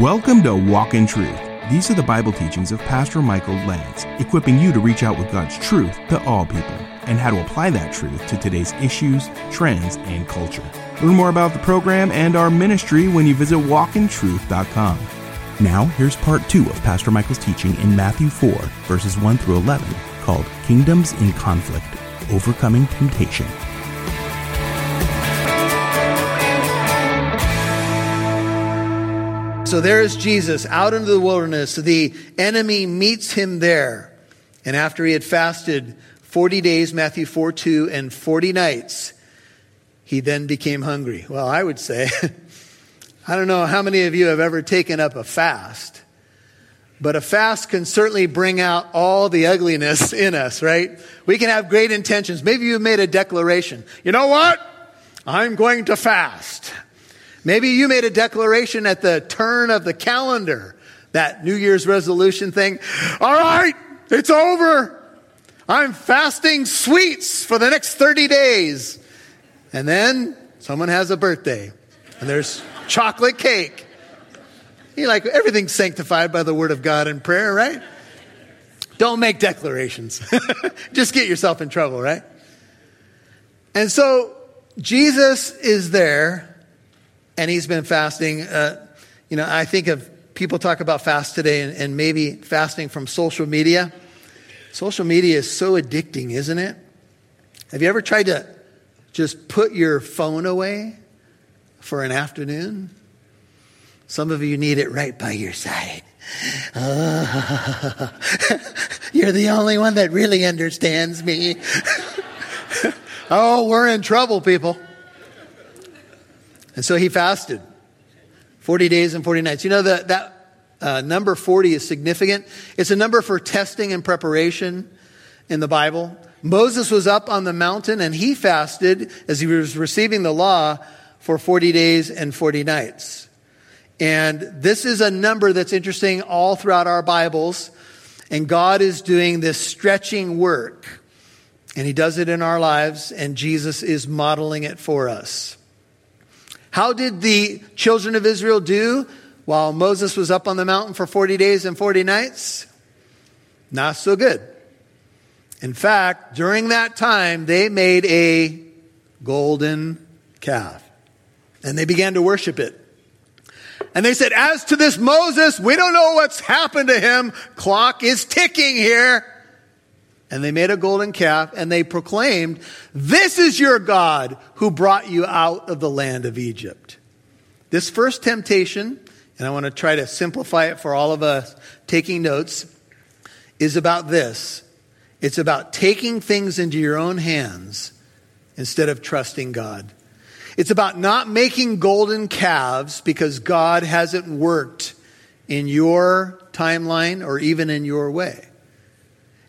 Welcome to Walk in Truth. These are the Bible teachings of Pastor Michael Lantz, equipping you to reach out with God's truth to all people and how to apply that truth to today's issues, trends, and culture. Learn more about the program and our ministry when you visit walkintruth.com. Now, here's part two of Pastor Michael's teaching in Matthew 4, verses 1 through 11, called Kingdoms in Conflict Overcoming Temptation. So there is Jesus out into the wilderness. The enemy meets him there. And after he had fasted 40 days, Matthew 4 2, and 40 nights, he then became hungry. Well, I would say, I don't know how many of you have ever taken up a fast, but a fast can certainly bring out all the ugliness in us, right? We can have great intentions. Maybe you've made a declaration. You know what? I'm going to fast. Maybe you made a declaration at the turn of the calendar, that New Year's resolution thing. All right, it's over. I'm fasting sweets for the next 30 days. And then someone has a birthday and there's chocolate cake. You like everything's sanctified by the word of God and prayer, right? Don't make declarations. Just get yourself in trouble, right? And so Jesus is there and he's been fasting. Uh, you know, I think of people talk about fast today and, and maybe fasting from social media. Social media is so addicting, isn't it? Have you ever tried to just put your phone away for an afternoon? Some of you need it right by your side. Oh, you're the only one that really understands me. oh, we're in trouble, people. And so he fasted 40 days and 40 nights. You know that, that uh, number 40 is significant. It's a number for testing and preparation in the Bible. Moses was up on the mountain and he fasted as he was receiving the law for 40 days and 40 nights. And this is a number that's interesting all throughout our Bibles. And God is doing this stretching work. And he does it in our lives, and Jesus is modeling it for us. How did the children of Israel do while Moses was up on the mountain for 40 days and 40 nights? Not so good. In fact, during that time, they made a golden calf and they began to worship it. And they said, As to this Moses, we don't know what's happened to him. Clock is ticking here. And they made a golden calf and they proclaimed, This is your God who brought you out of the land of Egypt. This first temptation, and I want to try to simplify it for all of us taking notes, is about this it's about taking things into your own hands instead of trusting God. It's about not making golden calves because God hasn't worked in your timeline or even in your way.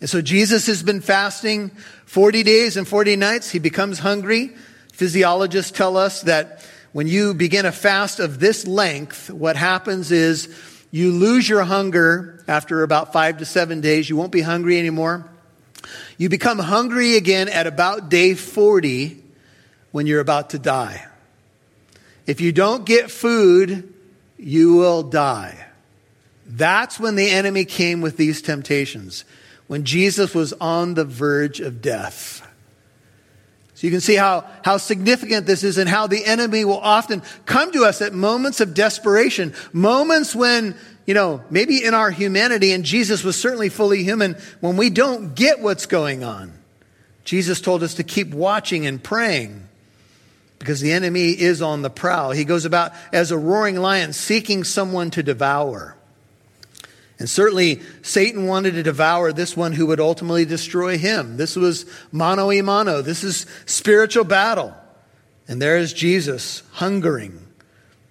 And so Jesus has been fasting 40 days and 40 nights. He becomes hungry. Physiologists tell us that when you begin a fast of this length, what happens is you lose your hunger after about five to seven days. You won't be hungry anymore. You become hungry again at about day 40 when you're about to die. If you don't get food, you will die. That's when the enemy came with these temptations when Jesus was on the verge of death. So you can see how, how significant this is and how the enemy will often come to us at moments of desperation, moments when, you know, maybe in our humanity, and Jesus was certainly fully human, when we don't get what's going on. Jesus told us to keep watching and praying because the enemy is on the prowl. He goes about as a roaring lion seeking someone to devour. And certainly, Satan wanted to devour this one who would ultimately destroy him. This was mano y mano. This is spiritual battle. And there is Jesus hungering.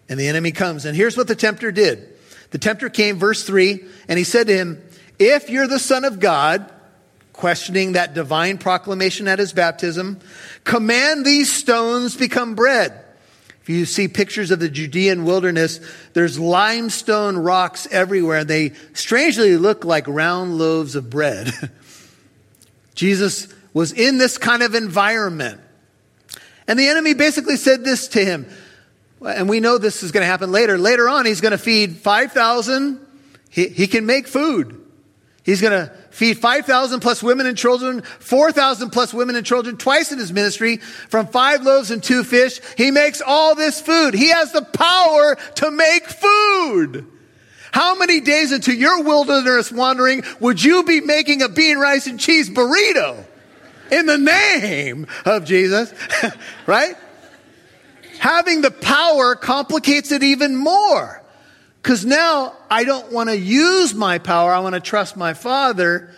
And the enemy comes. And here's what the tempter did the tempter came, verse 3, and he said to him, If you're the Son of God, questioning that divine proclamation at his baptism, command these stones become bread. If you see pictures of the Judean wilderness, there's limestone rocks everywhere. They strangely look like round loaves of bread. Jesus was in this kind of environment. And the enemy basically said this to him and we know this is going to happen later. Later on, he's going to feed 5,000. He, he can make food. He's going to feed 5,000 plus women and children, 4,000 plus women and children twice in his ministry from five loaves and two fish. He makes all this food. He has the power to make food. How many days into your wilderness wandering would you be making a bean, rice, and cheese burrito in the name of Jesus? right? Having the power complicates it even more. Because now I don't want to use my power. I want to trust my Father,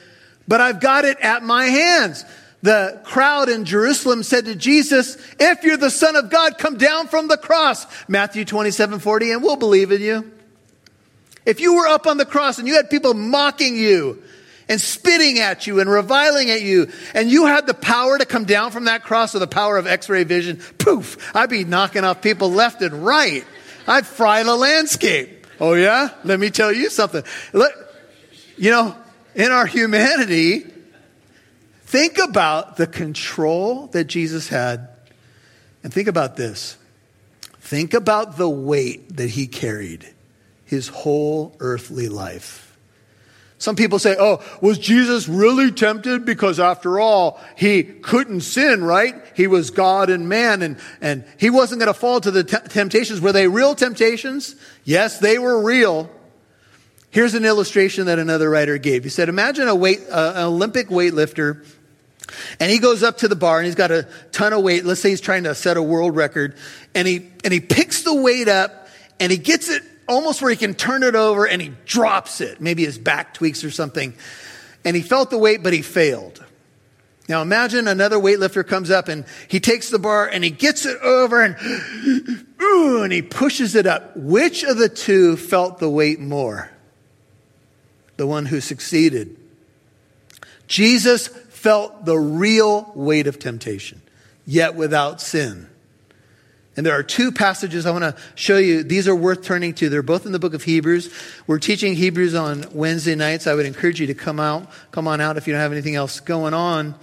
but I've got it at my hands. The crowd in Jerusalem said to Jesus, If you're the Son of God, come down from the cross. Matthew 27 40, and we'll believe in you. If you were up on the cross and you had people mocking you and spitting at you and reviling at you, and you had the power to come down from that cross with the power of x ray vision, poof, I'd be knocking off people left and right. I'd fry the landscape. Oh, yeah? Let me tell you something. Look, you know, in our humanity, think about the control that Jesus had. And think about this. Think about the weight that he carried his whole earthly life. Some people say, oh, was Jesus really tempted? Because after all, he couldn't sin, right? He was God and man, and, and he wasn't going to fall to the temptations. Were they real temptations? Yes, they were real. Here's an illustration that another writer gave. He said, imagine a weight, uh, an Olympic weightlifter, and he goes up to the bar and he's got a ton of weight. Let's say he's trying to set a world record, and he, and he picks the weight up and he gets it almost where he can turn it over and he drops it. Maybe his back tweaks or something. And he felt the weight, but he failed. Now imagine another weightlifter comes up and he takes the bar and he gets it over and, ooh, and he pushes it up. Which of the two felt the weight more? The one who succeeded. Jesus felt the real weight of temptation, yet without sin. And there are two passages I want to show you. These are worth turning to. They're both in the book of Hebrews. We're teaching Hebrews on Wednesday nights. I would encourage you to come out, come on out if you don't have anything else going on.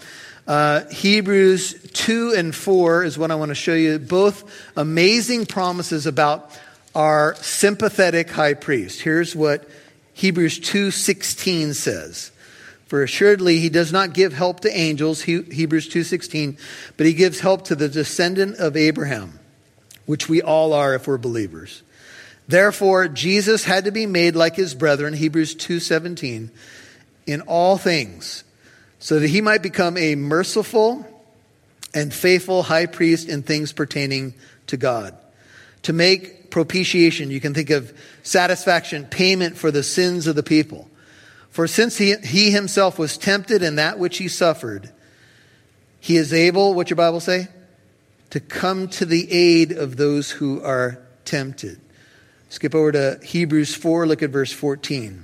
Uh, Hebrews 2 and 4 is what I want to show you. Both amazing promises about our sympathetic high priest. Here's what Hebrews 2:16 says. For assuredly he does not give help to angels, Hebrews 2:16, but he gives help to the descendant of Abraham which we all are if we're believers. Therefore, Jesus had to be made like his brethren, Hebrews 2:17, in all things, so that he might become a merciful and faithful high priest in things pertaining to God. To make propitiation, you can think of satisfaction, payment for the sins of the people. For since he, he himself was tempted in that which he suffered, he is able, what your Bible say? To come to the aid of those who are tempted. Skip over to Hebrews 4, look at verse 14.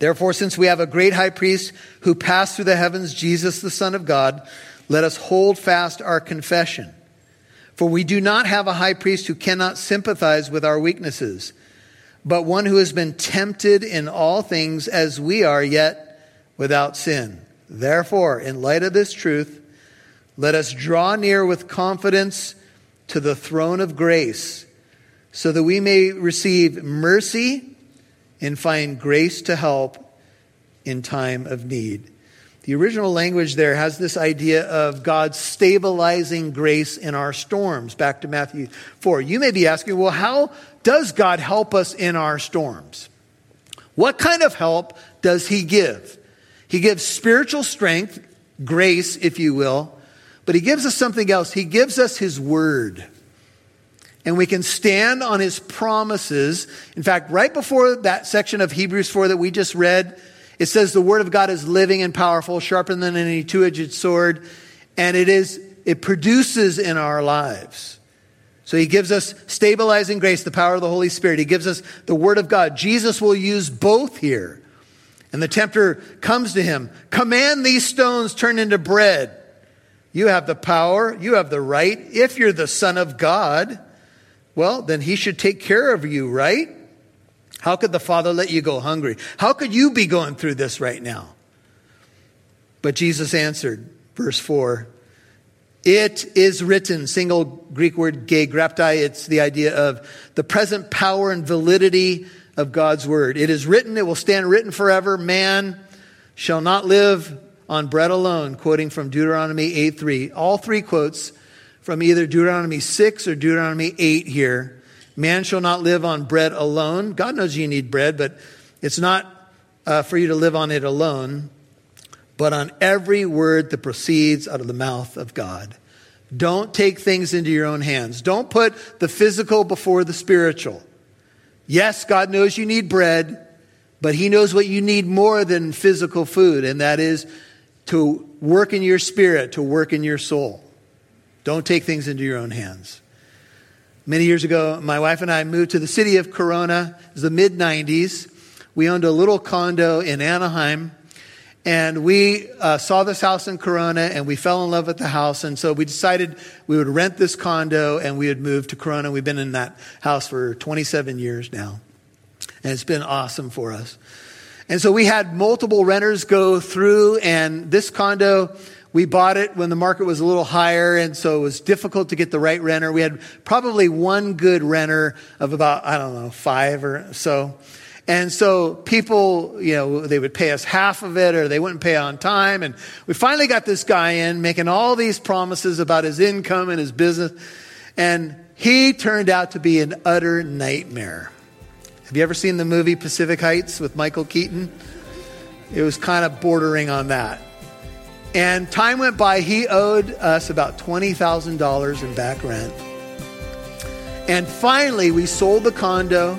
Therefore, since we have a great high priest who passed through the heavens, Jesus, the Son of God, let us hold fast our confession. For we do not have a high priest who cannot sympathize with our weaknesses, but one who has been tempted in all things as we are, yet without sin. Therefore, in light of this truth, let us draw near with confidence to the throne of grace so that we may receive mercy and find grace to help in time of need. The original language there has this idea of God stabilizing grace in our storms, back to Matthew 4. You may be asking, well, how does God help us in our storms? What kind of help does He give? He gives spiritual strength, grace, if you will, but he gives us something else. He gives us his word. And we can stand on his promises. In fact, right before that section of Hebrews 4 that we just read, it says the word of God is living and powerful, sharper than any two-edged sword, and it is it produces in our lives. So he gives us stabilizing grace, the power of the Holy Spirit. He gives us the word of God. Jesus will use both here. And the tempter comes to him, command these stones turn into bread. You have the power, you have the right. If you're the Son of God, well, then He should take care of you, right? How could the Father let you go hungry? How could you be going through this right now? But Jesus answered, verse 4 It is written, single Greek word gegraptai. It's the idea of the present power and validity of God's word. It is written, it will stand written forever. Man shall not live on bread alone, quoting from Deuteronomy 8 3. All three quotes from either Deuteronomy 6 or Deuteronomy 8 here. Man shall not live on bread alone. God knows you need bread, but it's not uh, for you to live on it alone, but on every word that proceeds out of the mouth of God. Don't take things into your own hands. Don't put the physical before the spiritual. Yes, God knows you need bread, but He knows what you need more than physical food, and that is to work in your spirit, to work in your soul. Don't take things into your own hands. Many years ago, my wife and I moved to the city of Corona. It was the mid 90s. We owned a little condo in Anaheim. And we uh, saw this house in Corona and we fell in love with the house. And so we decided we would rent this condo and we would move to Corona. We've been in that house for 27 years now. And it's been awesome for us. And so we had multiple renters go through, and this condo, we bought it when the market was a little higher, and so it was difficult to get the right renter. We had probably one good renter of about, I don't know, five or so. And so people, you know, they would pay us half of it or they wouldn't pay on time. And we finally got this guy in making all these promises about his income and his business. And he turned out to be an utter nightmare. Have you ever seen the movie Pacific Heights with Michael Keaton? It was kind of bordering on that. And time went by, he owed us about $20,000 in back rent. And finally, we sold the condo.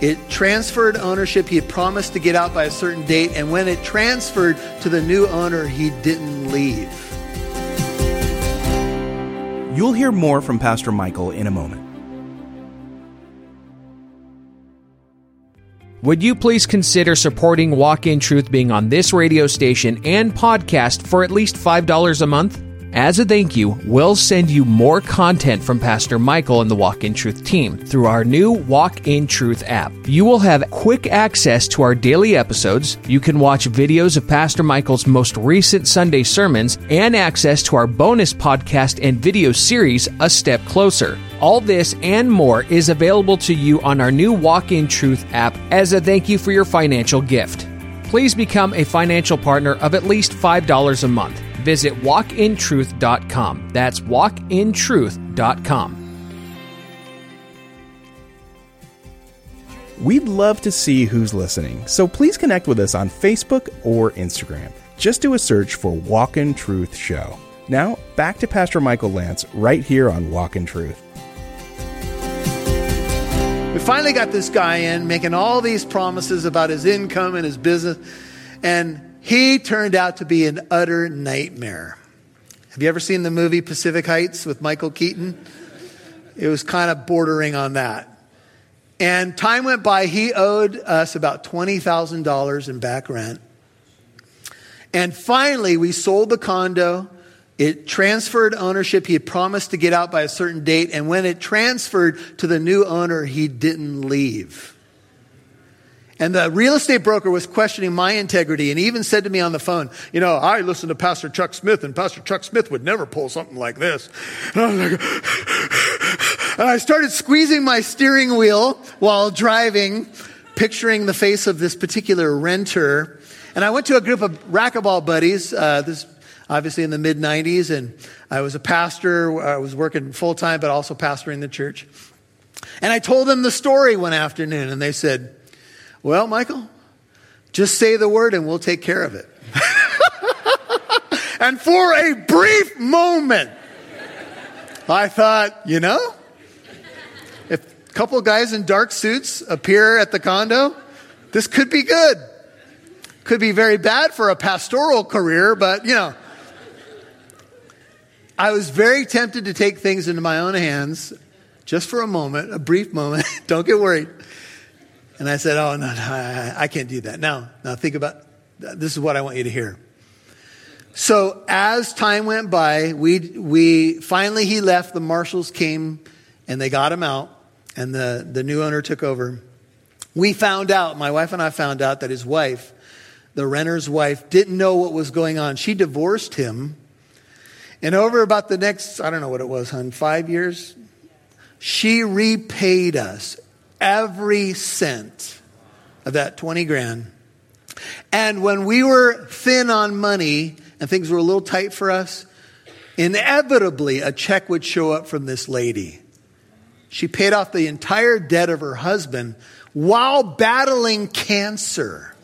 It transferred ownership. He had promised to get out by a certain date. And when it transferred to the new owner, he didn't leave. You'll hear more from Pastor Michael in a moment. Would you please consider supporting Walk in Truth being on this radio station and podcast for at least $5 a month? As a thank you, we'll send you more content from Pastor Michael and the Walk in Truth team through our new Walk in Truth app. You will have quick access to our daily episodes. You can watch videos of Pastor Michael's most recent Sunday sermons and access to our bonus podcast and video series, A Step Closer. All this and more is available to you on our new Walk in Truth app as a thank you for your financial gift. Please become a financial partner of at least $5 a month visit walkintruth.com. That's walkintruth.com. We'd love to see who's listening, so please connect with us on Facebook or Instagram. Just do a search for Walk in Truth Show. Now, back to Pastor Michael Lantz right here on Walk in Truth. We finally got this guy in making all these promises about his income and his business. And he turned out to be an utter nightmare. Have you ever seen the movie Pacific Heights with Michael Keaton? It was kind of bordering on that. And time went by, he owed us about $20,000 in back rent. And finally, we sold the condo. It transferred ownership. He had promised to get out by a certain date. And when it transferred to the new owner, he didn't leave. And the real estate broker was questioning my integrity and even said to me on the phone, You know, I listen to Pastor Chuck Smith, and Pastor Chuck Smith would never pull something like this. And I, like, and I started squeezing my steering wheel while driving, picturing the face of this particular renter. And I went to a group of racquetball buddies. Uh, this obviously in the mid 90s, and I was a pastor. I was working full time, but also pastoring the church. And I told them the story one afternoon, and they said, well, Michael, just say the word and we'll take care of it. and for a brief moment, I thought, you know, if a couple of guys in dark suits appear at the condo, this could be good. Could be very bad for a pastoral career, but you know. I was very tempted to take things into my own hands just for a moment, a brief moment. Don't get worried. And I said, Oh, no, no I, I can't do that. Now, now think about this is what I want you to hear. So as time went by, we, we finally he left. The marshals came and they got him out, and the, the new owner took over. We found out, my wife and I found out that his wife, the renter's wife, didn't know what was going on. She divorced him And over about the next, I don't know what it was, hun, five years, she repaid us every cent of that 20 grand. And when we were thin on money and things were a little tight for us, inevitably a check would show up from this lady. She paid off the entire debt of her husband while battling cancer.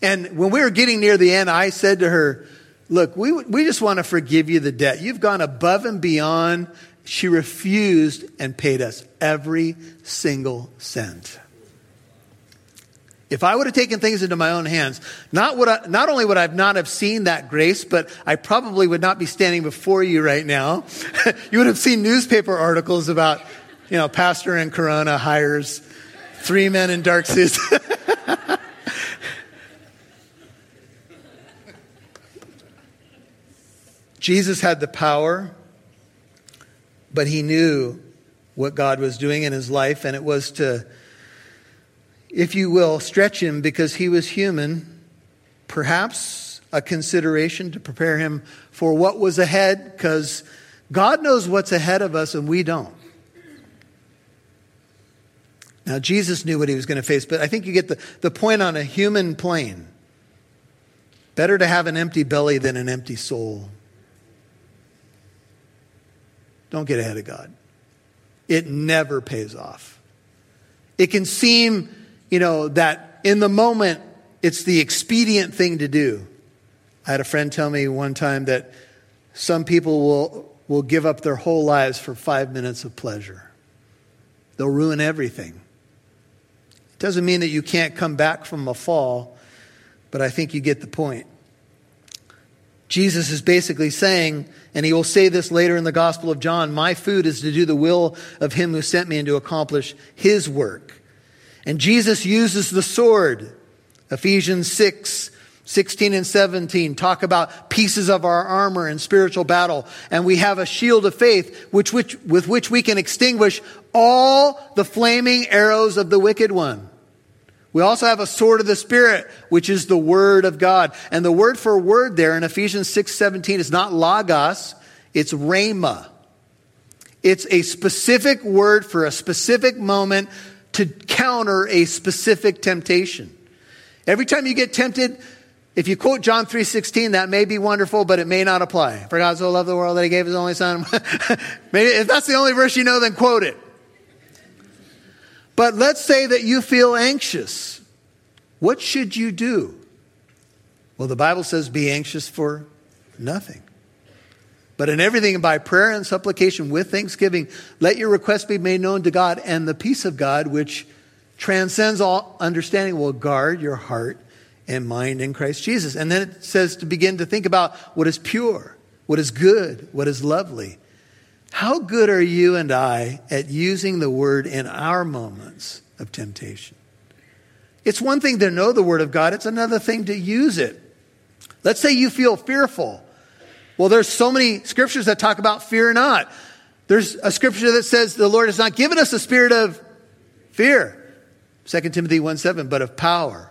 And when we were getting near the end, I said to her, Look, we, we just want to forgive you the debt. You've gone above and beyond. She refused and paid us every single cent. If I would have taken things into my own hands, not, would I, not only would I not have seen that grace, but I probably would not be standing before you right now. you would have seen newspaper articles about, you know, pastor in Corona hires three men in dark suits. Jesus had the power, but he knew what God was doing in his life, and it was to if you will, stretch him because he was human, perhaps a consideration to prepare him for what was ahead, because God knows what's ahead of us and we don't. Now, Jesus knew what he was going to face, but I think you get the, the point on a human plane. Better to have an empty belly than an empty soul. Don't get ahead of God. It never pays off. It can seem you know, that in the moment, it's the expedient thing to do. I had a friend tell me one time that some people will, will give up their whole lives for five minutes of pleasure. They'll ruin everything. It doesn't mean that you can't come back from a fall, but I think you get the point. Jesus is basically saying, and he will say this later in the Gospel of John My food is to do the will of him who sent me and to accomplish his work. And Jesus uses the sword. Ephesians 6, 16 and 17 talk about pieces of our armor in spiritual battle. And we have a shield of faith which, which, with which we can extinguish all the flaming arrows of the wicked one. We also have a sword of the Spirit, which is the Word of God. And the word for word there in Ephesians 6 17 is not logos, it's rhema. It's a specific word for a specific moment to counter a specific temptation. Every time you get tempted, if you quote John 3:16, that may be wonderful, but it may not apply. For God so loved the world that he gave his only son. Maybe if that's the only verse you know, then quote it. But let's say that you feel anxious. What should you do? Well, the Bible says be anxious for nothing. But in everything, by prayer and supplication with thanksgiving, let your requests be made known to God, and the peace of God, which transcends all understanding, will guard your heart and mind in Christ Jesus. And then it says to begin to think about what is pure, what is good, what is lovely. How good are you and I at using the word in our moments of temptation? It's one thing to know the word of God, it's another thing to use it. Let's say you feel fearful. Well, there's so many scriptures that talk about fear not. There's a scripture that says the Lord has not given us a spirit of fear. 2 Timothy 1 7, but of power,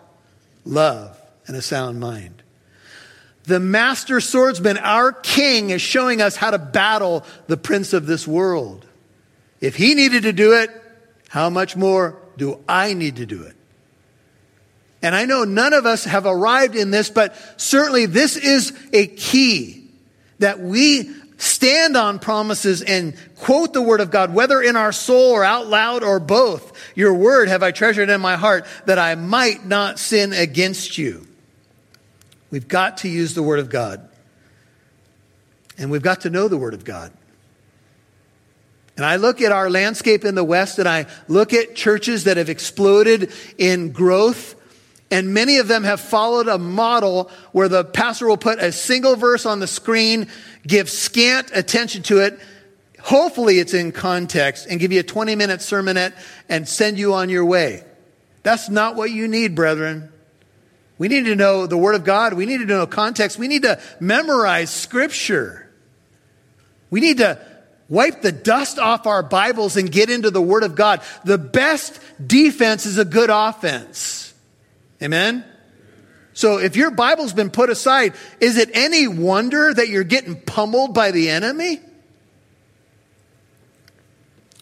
love, and a sound mind. The master swordsman, our king, is showing us how to battle the prince of this world. If he needed to do it, how much more do I need to do it? And I know none of us have arrived in this, but certainly this is a key that we stand on promises and quote the word of God, whether in our soul or out loud or both. Your word have I treasured in my heart that I might not sin against you. We've got to use the word of God. And we've got to know the word of God. And I look at our landscape in the West and I look at churches that have exploded in growth and many of them have followed a model where the pastor will put a single verse on the screen, give scant attention to it. Hopefully it's in context and give you a 20 minute sermonette and send you on your way. That's not what you need, brethren. We need to know the Word of God. We need to know context. We need to memorize Scripture. We need to wipe the dust off our Bibles and get into the Word of God. The best defense is a good offense. Amen? So if your Bible's been put aside, is it any wonder that you're getting pummeled by the enemy?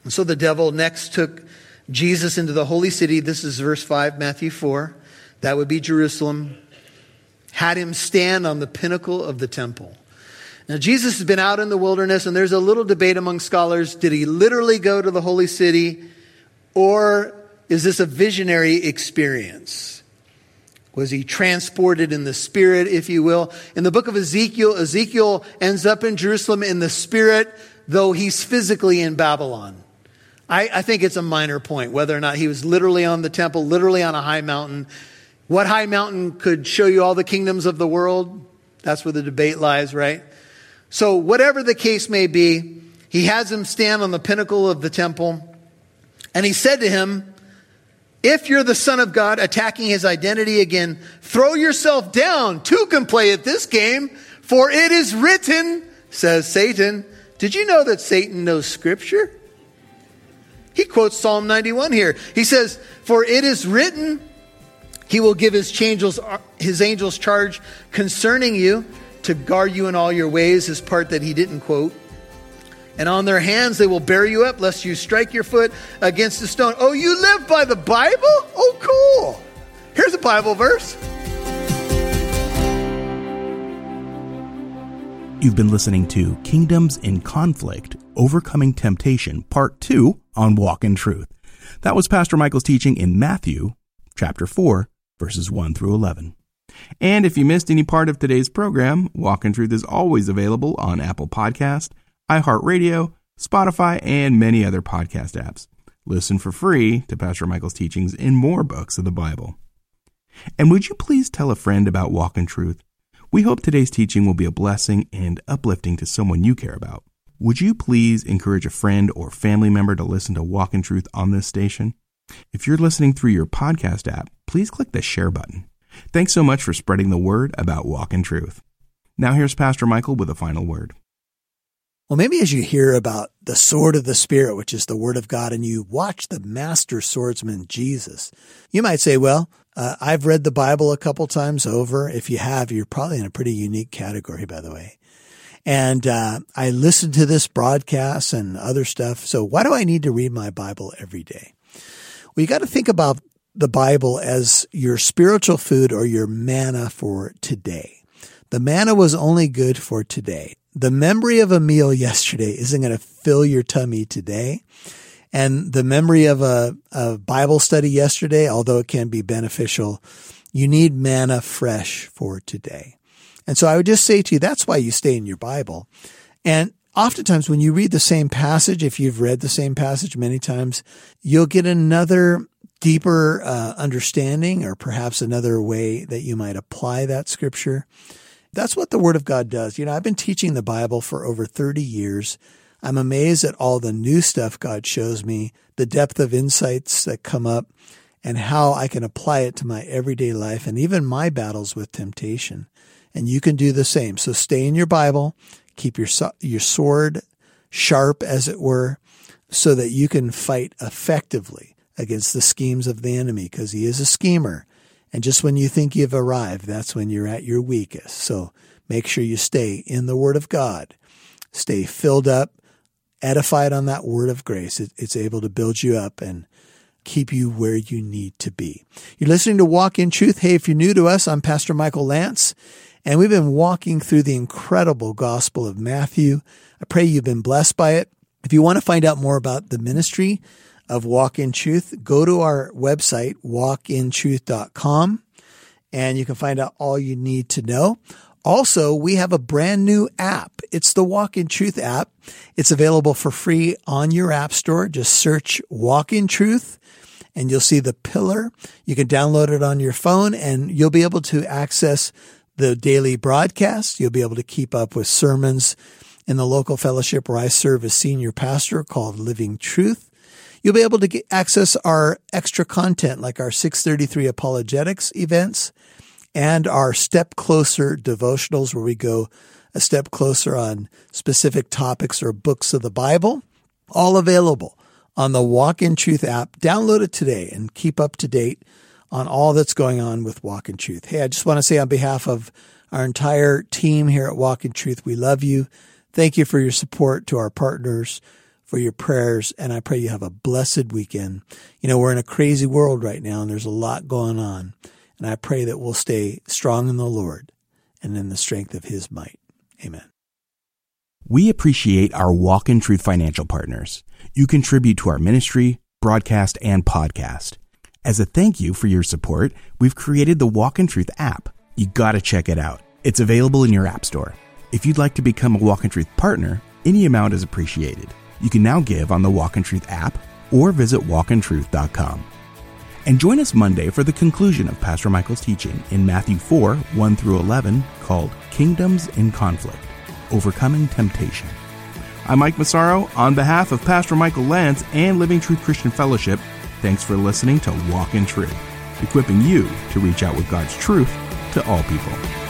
And so the devil next took Jesus into the holy city. This is verse 5, Matthew 4. That would be Jerusalem. Had him stand on the pinnacle of the temple. Now, Jesus has been out in the wilderness, and there's a little debate among scholars. Did he literally go to the holy city, or is this a visionary experience? Was he transported in the spirit, if you will? In the book of Ezekiel, Ezekiel ends up in Jerusalem in the spirit, though he's physically in Babylon. I, I think it's a minor point whether or not he was literally on the temple, literally on a high mountain. What high mountain could show you all the kingdoms of the world? That's where the debate lies, right? So, whatever the case may be, he has him stand on the pinnacle of the temple. And he said to him, If you're the Son of God, attacking his identity again, throw yourself down. Two can play at this game, for it is written, says Satan. Did you know that Satan knows Scripture? He quotes Psalm 91 here. He says, For it is written, he will give his angels, his angels charge concerning you to guard you in all your ways, his part that he didn't quote. And on their hands they will bear you up, lest you strike your foot against a stone. Oh, you live by the Bible? Oh, cool. Here's a Bible verse. You've been listening to Kingdoms in Conflict Overcoming Temptation, Part 2 on Walk in Truth. That was Pastor Michael's teaching in Matthew chapter 4, verses 1 through 11. And if you missed any part of today's program, Walk in Truth is always available on Apple Podcast, iHeartRadio, Spotify, and many other podcast apps. Listen for free to Pastor Michael's teachings in more books of the Bible. And would you please tell a friend about Walk in Truth? We hope today's teaching will be a blessing and uplifting to someone you care about. Would you please encourage a friend or family member to listen to Walk in Truth on this station? If you're listening through your podcast app, please click the share button. Thanks so much for spreading the word about Walk in Truth. Now here's Pastor Michael with a final word. Well, maybe as you hear about the sword of the Spirit, which is the Word of God, and you watch the master swordsman, Jesus, you might say, well, uh, I've read the Bible a couple times over. If you have, you're probably in a pretty unique category, by the way. And uh, I listened to this broadcast and other stuff. So why do I need to read my Bible every day? Well, you got to think about the Bible as your spiritual food or your manna for today. The manna was only good for today. The memory of a meal yesterday isn't going to fill your tummy today. And the memory of a, a Bible study yesterday, although it can be beneficial, you need manna fresh for today. And so I would just say to you, that's why you stay in your Bible. And oftentimes when you read the same passage, if you've read the same passage many times, you'll get another deeper uh, understanding or perhaps another way that you might apply that scripture. That's what the Word of God does. You know, I've been teaching the Bible for over 30 years. I'm amazed at all the new stuff God shows me, the depth of insights that come up, and how I can apply it to my everyday life and even my battles with temptation. And you can do the same. So stay in your Bible, keep your, your sword sharp, as it were, so that you can fight effectively against the schemes of the enemy because he is a schemer. And just when you think you've arrived, that's when you're at your weakest. So make sure you stay in the Word of God. Stay filled up, edified on that Word of grace. It, it's able to build you up and keep you where you need to be. You're listening to Walk in Truth. Hey, if you're new to us, I'm Pastor Michael Lantz, and we've been walking through the incredible Gospel of Matthew. I pray you've been blessed by it. If you want to find out more about the ministry, of Walk in Truth, go to our website, walkintruth.com, and you can find out all you need to know. Also, we have a brand new app. It's the Walk in Truth app. It's available for free on your app store. Just search Walk in Truth and you'll see the pillar. You can download it on your phone and you'll be able to access the daily broadcast. You'll be able to keep up with sermons in the local fellowship where I serve as senior pastor called Living Truth. You'll be able to get access our extra content like our 633 apologetics events and our step closer devotionals where we go a step closer on specific topics or books of the Bible, all available on the Walk in Truth app. Download it today and keep up to date on all that's going on with Walk in Truth. Hey, I just want to say on behalf of our entire team here at Walk in Truth, we love you. Thank you for your support to our partners, for your prayers, and I pray you have a blessed weekend. You know, we're in a crazy world right now and there's a lot going on. And I pray that we'll stay strong in the Lord and in the strength of his might. Amen. We appreciate our Walk in Truth financial partners. You contribute to our ministry, broadcast, and podcast. As a thank you for your support, we've created the Walk in Truth app. You gotta check it out. It's available in your app store. If you'd like to become a Walk in Truth partner, any amount is appreciated. You can now give on the Walk in Truth app or visit walkintruth.com. And join us Monday for the conclusion of Pastor Michael's teaching in Matthew 4 1 through 11 called Kingdoms in Conflict Overcoming Temptation. I'm Mike Massaro. On behalf of Pastor Michael Lantz and Living Truth Christian Fellowship, thanks for listening to Walk in Truth, equipping you to reach out with God's truth to all people.